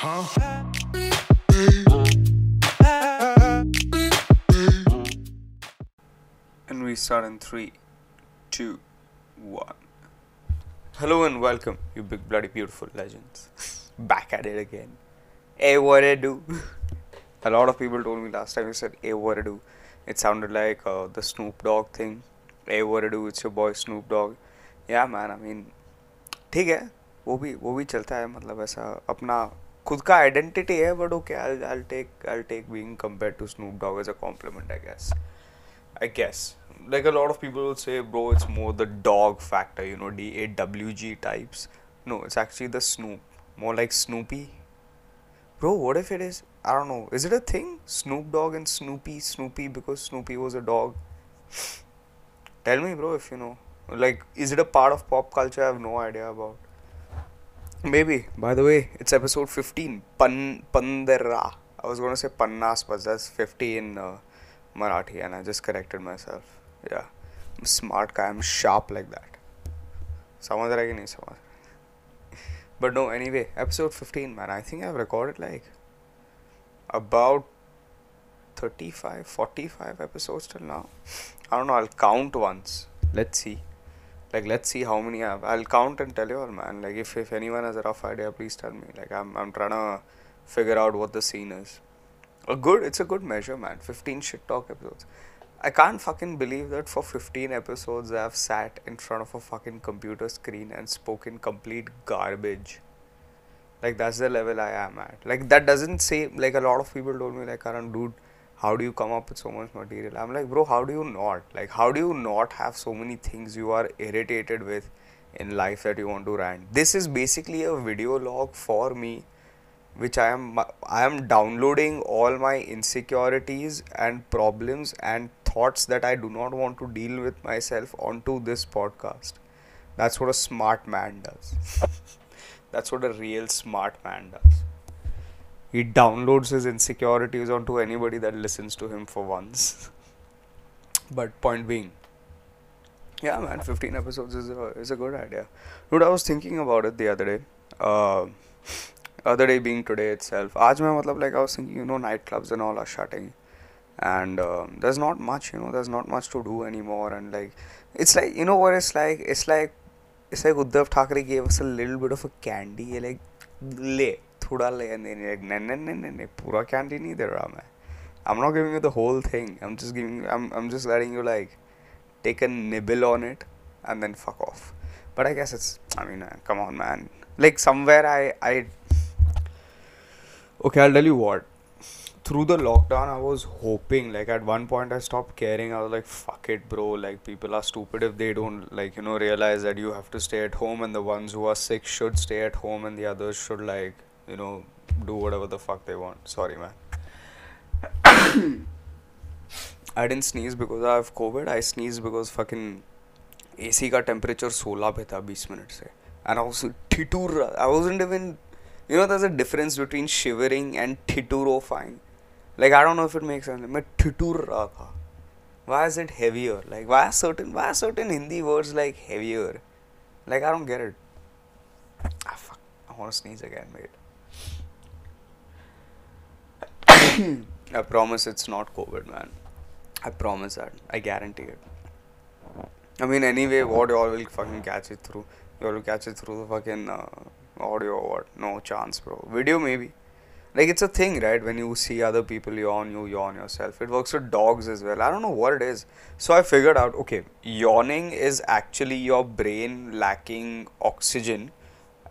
And we start in three, two, one. Hello and welcome, you big bloody beautiful legends. Back at it again. Hey, what I do? A lot of people told me last time you said, hey, what I do? It sounded like uh, the Snoop Dogg thing. Hey, what I do? It's your boy Snoop Dogg. Yeah, man, I mean, ठीक है वो भी वो भी चलता है मतलब ऐसा अपना खुद का आइडेंटिटी है but okay I I take I take being compared to Snoop Dogg as a compliment I guess I guess. Like a lot of people will say, bro, it's more the dog factor, you know, D A W G types. No, it's actually the Snoop. More like Snoopy. Bro, what if it is? I don't know. Is it a thing? Snoop Dogg and Snoopy? Snoopy because Snoopy was a dog? Tell me, bro, if you know. Like, is it a part of pop culture? I have no idea about. Maybe. By the way, it's episode 15. Pan Pandera. I was gonna say Pannas, but that's 50 in uh, Marathi, and I just corrected myself. Yeah. I'm a smart guy. I'm sharp like that. समझ रहा है कि नहीं समझ But no, anyway, episode 15, man. I think I've recorded like about 35, 45 episodes till now. I don't know. I'll count once. Let's see. like, let's see how many I have. I'll count and tell you all, man. Like, if, if anyone has a rough idea, please tell me. Like, I'm, I'm trying to figure out what the scene is. A good, it's a good measure, man. 15 shit talk episodes. I can't fucking believe that for 15 episodes I've sat in front of a fucking computer screen and spoken complete garbage. Like that's the level I am at. Like that doesn't say like a lot of people told me like Karan dude, how do you come up with so much material? I'm like, bro, how do you not? Like how do you not have so many things you are irritated with in life that you want to rant? This is basically a video log for me which I am I am downloading all my insecurities and problems and thoughts that I do not want to deal with myself onto this podcast. That's what a smart man does. That's what a real smart man does he downloads his insecurities onto anybody that listens to him for once. but point being, yeah, man, 15 episodes is a, is a good idea. Dude, I was thinking about it the other day. Uh, other day being today itself. Aaj mein, matlab, like I was thinking, you know, nightclubs and all are shutting. And um, there's not much, you know, there's not much to do anymore. And like, it's like, you know what it's like? It's like, it's like Uddhav Thackeray gave us a little bit of a candy. Like, lay. थोड़ा ले and then like नहीं नहीं नहीं नहीं नहीं पूरा candy नहीं दे रहा मैं I'm not giving you the whole thing I'm just giving I'm I'm just letting you like take a nibble on it and then fuck off but I guess it's I mean uh, come on man like somewhere I I okay i'll tell you what through the lockdown i was hoping like at one point i stopped caring i was like fuck it bro like people are stupid if they don't like you know realize that you have to stay at home and the ones who are sick should stay at home and the others should like you know do whatever the fuck they want sorry man i didn't sneeze because i have covid i sneezed because fucking ac का temperature 16 पे था 20 minute से and i was ठिठुर i wasn't even you know there's a difference between shivering and titurifying like i don't know if it makes sense मैं ठिठुर रहा था why is it heavier like why are certain why are certain hindi words like heavier like i don't get it ah fuck i want to sneeze again mate I promise it's not covid man. I promise that. I guarantee it. I mean anyway what you all will fucking catch it through? You all will catch it through the fucking uh, audio or what? No chance bro. Video maybe. Like it's a thing right? When you see other people yawn you yawn yourself. It works with dogs as well. I don't know what it is. So i figured out okay yawning is actually your brain lacking oxygen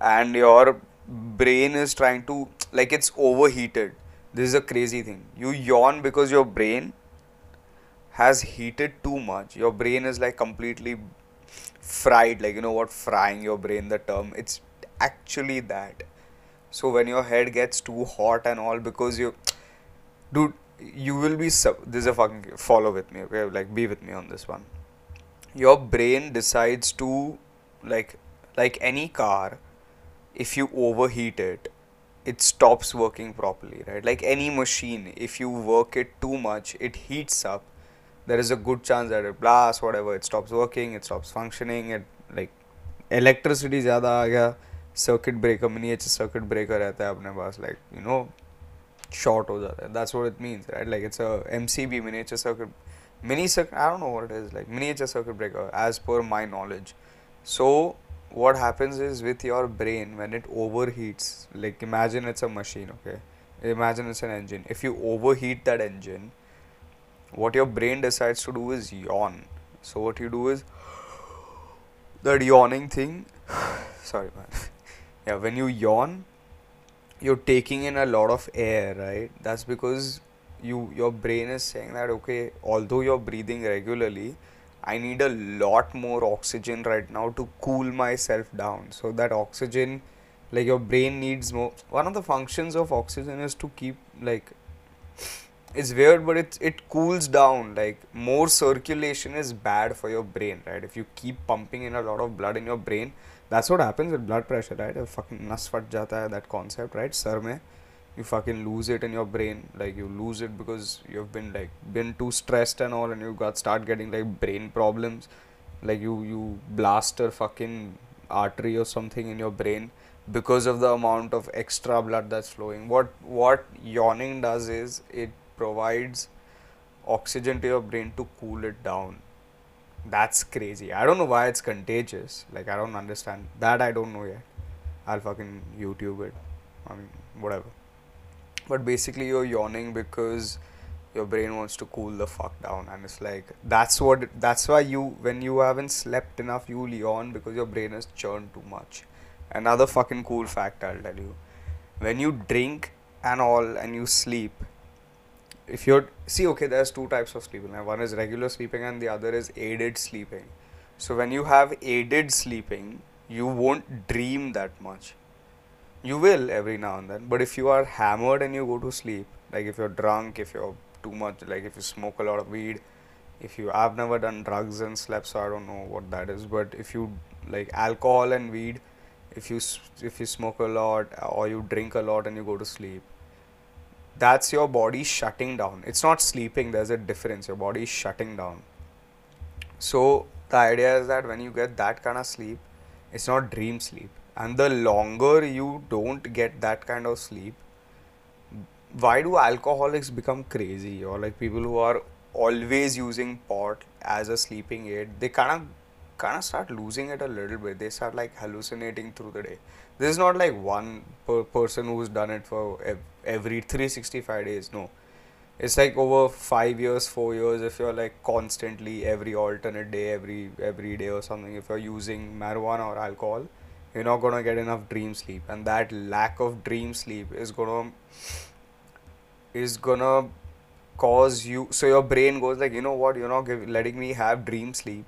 and your brain is trying to like it's overheated this is a crazy thing. You yawn because your brain has heated too much. Your brain is like completely fried like you know what frying your brain the term. It's actually that. So when your head gets too hot and all because you dude you will be sub- this is a fucking follow with me okay? Like be with me on this one. Your brain decides to like like any car if you overheat it it stops working properly right like any machine if you work it too much it heats up there is a good chance that it blasts whatever it stops working it stops functioning it like electricity ज़्यादा आ गया circuit breaker miniature circuit breaker रहता है अपने पास like you know short हो जाता है that's what it means right like it's a MCB miniature circuit mini circuit i don't know what it is like miniature circuit breaker as per my knowledge so what happens is with your brain when it overheats like imagine it's a machine okay? Imagine it's an engine. If you overheat that engine what your brain decides to do is yawn. So what you do is that yawning thing sorry man. Yeah when you yawn you're taking in a lot of air right? That's because you your brain is saying that okay although you're breathing regularly i need a lot more oxygen right now to cool myself down so that oxygen like your brain needs more. One of the functions of oxygen is to keep like it's weird but it it cools down. Like more circulation is bad for your brain right? If you keep pumping in a lot of blood in your brain that's what happens with blood pressure right? A fucking nas fat jata hai that concept right? Sir mein you fucking lose it in your brain like you lose it because you've been like been too stressed and all and you got start getting like brain problems like you you blast a fucking artery or something in your brain because of the amount of extra blood that's flowing what what yawning does is it provides oxygen to your brain to cool it down. That's crazy. I don't know why it's contagious. Like, I don't understand. That I don't know yet. I'll fucking YouTube it. I mean, whatever. But basically, you're yawning because your brain wants to cool the fuck down. And it's like, that's what, that's why you, when you haven't slept enough, you'll yawn because your brain has churned too much. Another fucking cool fact I'll tell you. When you drink and all and you sleep, if you're see okay there's two types of sleeping one is regular sleeping and the other is aided sleeping so when you have aided sleeping you won't dream that much you will every now and then but if you are hammered and you go to sleep like if you're drunk if you're too much like if you smoke a lot of weed if you i've never done drugs and slept so i don't know what that is but if you like alcohol and weed if you if you smoke a lot or you drink a lot and you go to sleep that's your body shutting down. It's not sleeping, there's a difference. Your body is shutting down. So, the idea is that when you get that kind of sleep, it's not dream sleep. And the longer you don't get that kind of sleep, why do alcoholics become crazy? Or like people who are always using pot as a sleeping aid they kind of kind of start losing it a little bit. They start like hallucinating through the day. This is not like one per person who's done it for ev- every 365 days. No. It's like over 5 years 4 years if you're like constantly every alternate day every every day or something if you're using marijuana or alcohol you're not going to get enough dream sleep and that lack of dream sleep is going to is going to cause you so your brain goes like you know what you're not give, letting me have dream sleep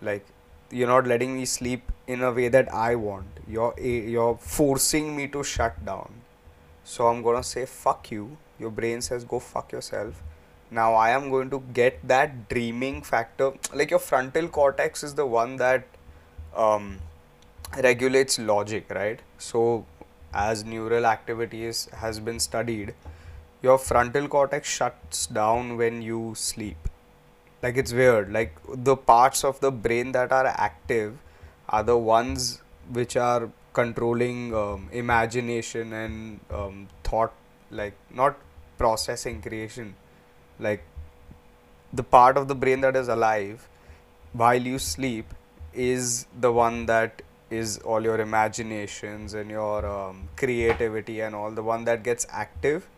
like you're not letting me sleep in a way that I want you're you're forcing me to shut down so I'm gonna say fuck you. Your brain says go fuck yourself. Now I am going to get that dreaming factor. Like your frontal cortex is the one that um, regulates logic, right? So as neural activity is, has been studied, your frontal cortex shuts down when you sleep. Like it's weird. Like the parts of the brain that are active are the ones which are controlling um, imagination and um, thought like not processing creation like the part of the brain that is alive while you sleep is the one that is all your imaginations and your um, creativity and all the one that gets active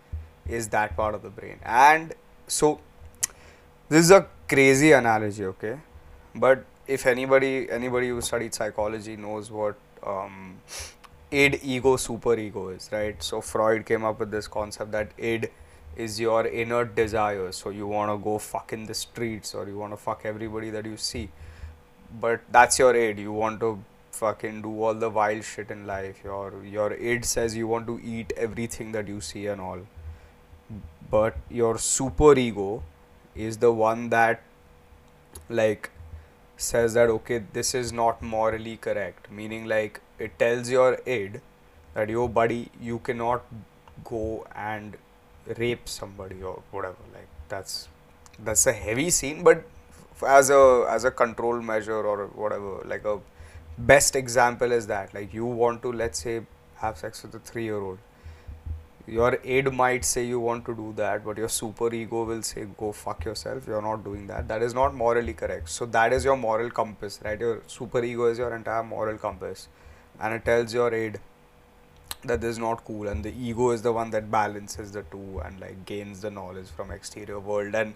is that part of the brain. And so this is a crazy analogy okay? But if anybody anybody who studied psychology knows what um, id ego super ego is right? So freud came up with this concept that id is your inner desire. So you want to go fuck in the streets or you want to fuck everybody that you see. But that's your id. You want to fucking do all the wild shit in life. Your your id says you want to eat everything that you see and all. But your super ego is the one that like says that okay this is not morally correct. Meaning like it tells your id that your buddy you cannot go and rape somebody or whatever. Like that's that's a heavy scene but as a as a control measure or whatever like a best example is that like you want to let's say have sex with a 3 year old your id might say you want to do that but your super ego will say go fuck yourself you're not doing that. That is not morally correct. So that is your moral compass right? Your super ego is your entire moral compass. And it tells your id that this is not cool and the ego is the one that balances the two and like gains the knowledge from exterior world and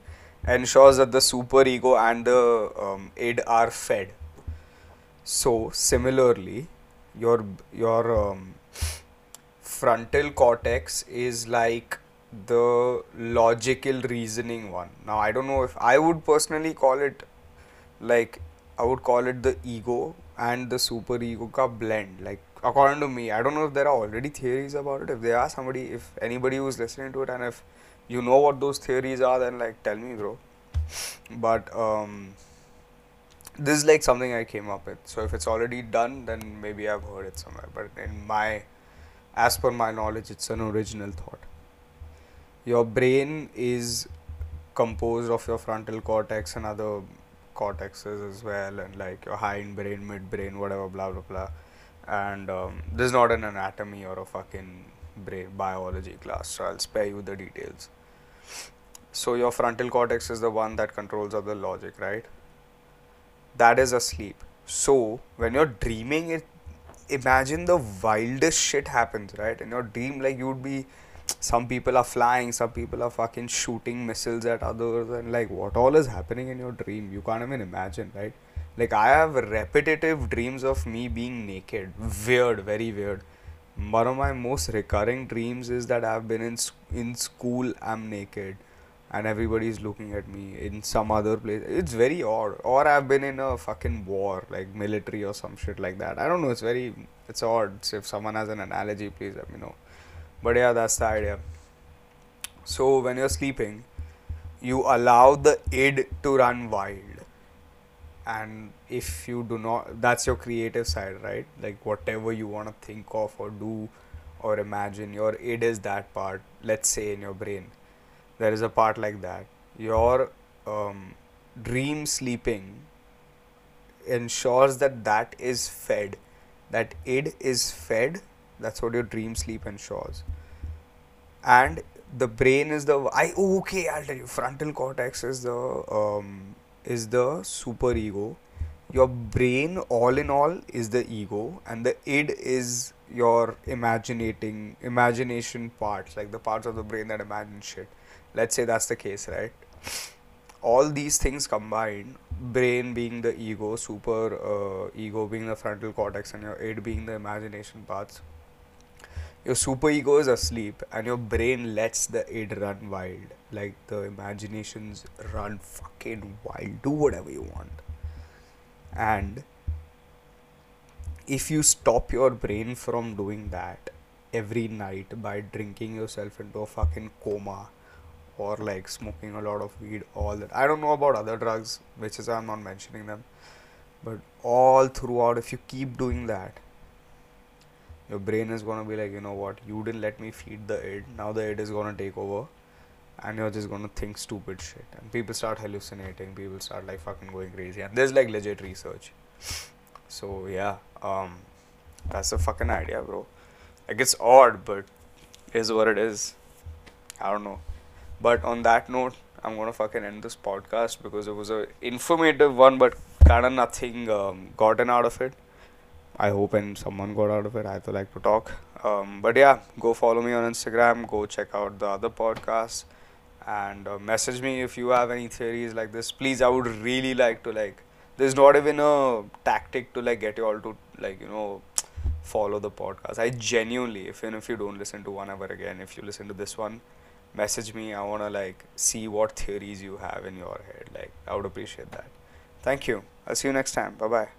ensures that the super ego and the um, id are fed so similarly your your um, frontal cortex is like the logical reasoning one. Now, I don't know if I would personally call it like I would call it the ego and the super ego ka blend. Like according to me, I don't know if there are already theories about it. If there are somebody, if anybody who's listening to it, and if you know what those theories are, then like tell me, bro. But um, this is like something I came up with. So if it's already done, then maybe I've heard it somewhere. But in my as per my knowledge, it's an original thought. Your brain is composed of your frontal cortex and other cortexes as well, and like your hind brain, mid brain, whatever, blah blah blah. And um, this is not an anatomy or a fucking brain biology class, so I'll spare you the details. So your frontal cortex is the one that controls all the logic, right? That is asleep. So when you're dreaming, it imagine the wildest shit happens, right? In your dream, like you would be, some people are flying, some people are fucking shooting missiles at others, and like what all is happening in your dream, you can't even imagine, right? Like I have repetitive dreams of me being naked, weird, very weird. One of my most recurring dreams is that I've been in in school, I'm naked and everybody's looking at me in some other place. It's very odd. Or I've been in a fucking war, like military or some shit like that. I don't know. It's very, it's odd. So if someone has an analogy, please let me know. But yeah, that's the idea. So when you're sleeping, you allow the id to run wild. And if you do not, that's your creative side, right? Like whatever you want to think of or do or imagine, your id is that part, let's say in your brain there is a part like that. Your um, dream sleeping ensures that that is fed that id is fed. That's what your dream sleep ensures. And the brain is the i okay i'll tell you frontal cortex is the um, is the super ego. Your brain all in all is the ego. And the id is your imaginating imagination parts like the parts of the brain that imagine shit let's say that's the case right? All these things combined brain being the ego super uh, ego being the frontal cortex and your id being the imagination parts your super ego is asleep and your brain lets the id run wild. Like the imaginations run fucking wild. Do whatever you want. And if you stop your brain from doing that every night by drinking yourself into a fucking coma or like smoking a lot of weed all that. I don't know about other drugs which is i'm not mentioning them. But all throughout if you keep doing that your brain is to be like you know what? You didn't let me feed the id. Now the id is to take over and you're just to think stupid shit. And people start hallucinating people start like fucking going crazy. And there's like legit research. So yeah um that's a fucking idea bro. Like it's odd but is what it is. I don't know but on that note, I'm gonna fucking end this podcast because it was a informative one, but kinda nothing um, gotten out of it. I hope and someone got out of it. I'd like to talk. Um, but yeah, go follow me on Instagram. Go check out the other podcasts and uh, message me if you have any theories like this. Please, I would really like to like. There's not even a tactic to like get you all to like you know follow the podcast. I genuinely, even if you don't listen to one ever again, if you listen to this one, message me i want to like see what theories you have in your head. Like i would appreciate that. Thank you. I'll see you next time. Bye bye